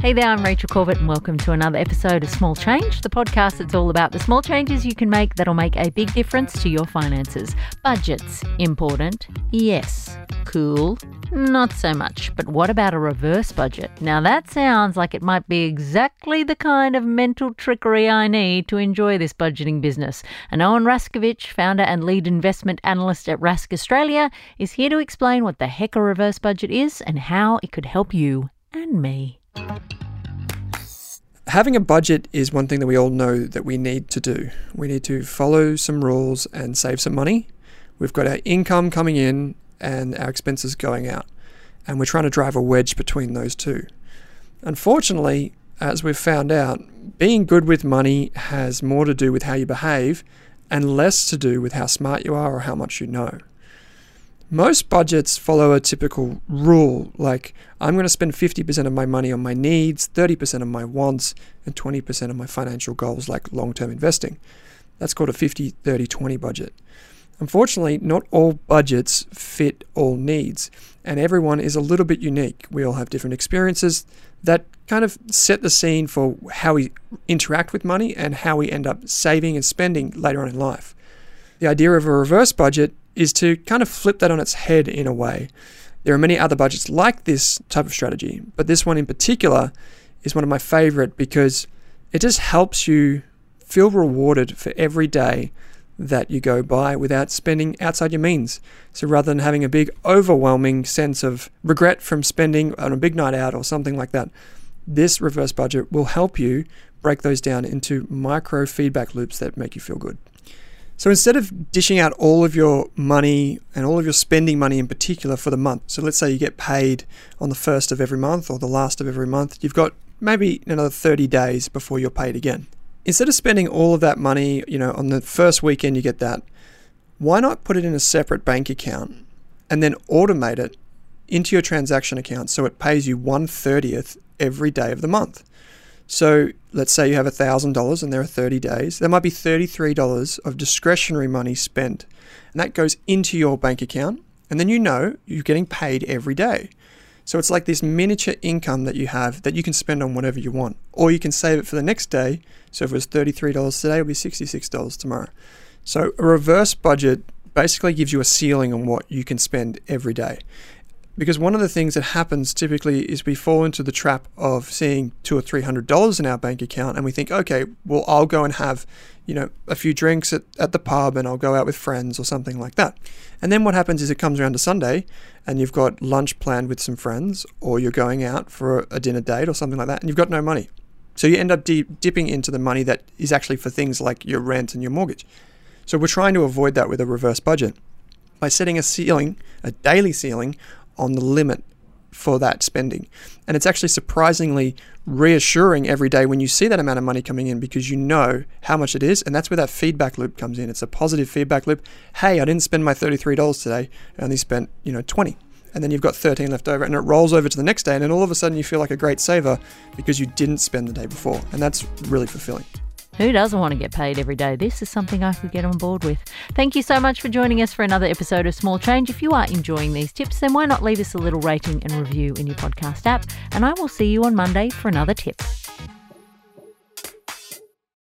Hey there, I'm Rachel Corbett, and welcome to another episode of Small Change, the podcast that's all about the small changes you can make that'll make a big difference to your finances. Budgets, important, yes. Cool, not so much. But what about a reverse budget? Now, that sounds like it might be exactly the kind of mental trickery I need to enjoy this budgeting business. And Owen Raskovich, founder and lead investment analyst at Rask Australia, is here to explain what the heck a reverse budget is and how it could help you and me. Having a budget is one thing that we all know that we need to do. We need to follow some rules and save some money. We've got our income coming in and our expenses going out, and we're trying to drive a wedge between those two. Unfortunately, as we've found out, being good with money has more to do with how you behave and less to do with how smart you are or how much you know. Most budgets follow a typical rule like I'm going to spend 50% of my money on my needs, 30% on my wants, and 20% on my financial goals like long term investing. That's called a 50 30 20 budget. Unfortunately, not all budgets fit all needs, and everyone is a little bit unique. We all have different experiences that kind of set the scene for how we interact with money and how we end up saving and spending later on in life. The idea of a reverse budget is to kind of flip that on its head in a way. There are many other budgets like this type of strategy, but this one in particular is one of my favorite because it just helps you feel rewarded for every day that you go by without spending outside your means. So rather than having a big overwhelming sense of regret from spending on a big night out or something like that, this reverse budget will help you break those down into micro feedback loops that make you feel good. So instead of dishing out all of your money and all of your spending money in particular for the month, so let's say you get paid on the first of every month or the last of every month, you've got maybe another 30 days before you're paid again. Instead of spending all of that money, you know, on the first weekend you get that, why not put it in a separate bank account and then automate it into your transaction account so it pays you 1/30th every day of the month? So let's say you have $1,000 and there are 30 days. There might be $33 of discretionary money spent. And that goes into your bank account. And then you know you're getting paid every day. So it's like this miniature income that you have that you can spend on whatever you want. Or you can save it for the next day. So if it was $33 today, it'll be $66 tomorrow. So a reverse budget basically gives you a ceiling on what you can spend every day because one of the things that happens typically is we fall into the trap of seeing two or three hundred dollars in our bank account and we think okay well i'll go and have you know a few drinks at, at the pub and i'll go out with friends or something like that. And then what happens is it comes around to sunday and you've got lunch planned with some friends or you're going out for a dinner date or something like that and you've got no money. So you end up dipping into the money that is actually for things like your rent and your mortgage. So we're trying to avoid that with a reverse budget. By setting a ceiling a daily ceiling on the limit for that spending. And it's actually surprisingly reassuring every day when you see that amount of money coming in because you know how much it is. And that's where that feedback loop comes in. It's a positive feedback loop. Hey, I didn't spend my $33 today. I only spent, you know, 20. And then you've got 13 left over and it rolls over to the next day. And then all of a sudden you feel like a great saver because you didn't spend the day before. And that's really fulfilling. Who doesn't want to get paid every day? This is something I could get on board with. Thank you so much for joining us for another episode of Small Change. If you are enjoying these tips, then why not leave us a little rating and review in your podcast app? And I will see you on Monday for another tip.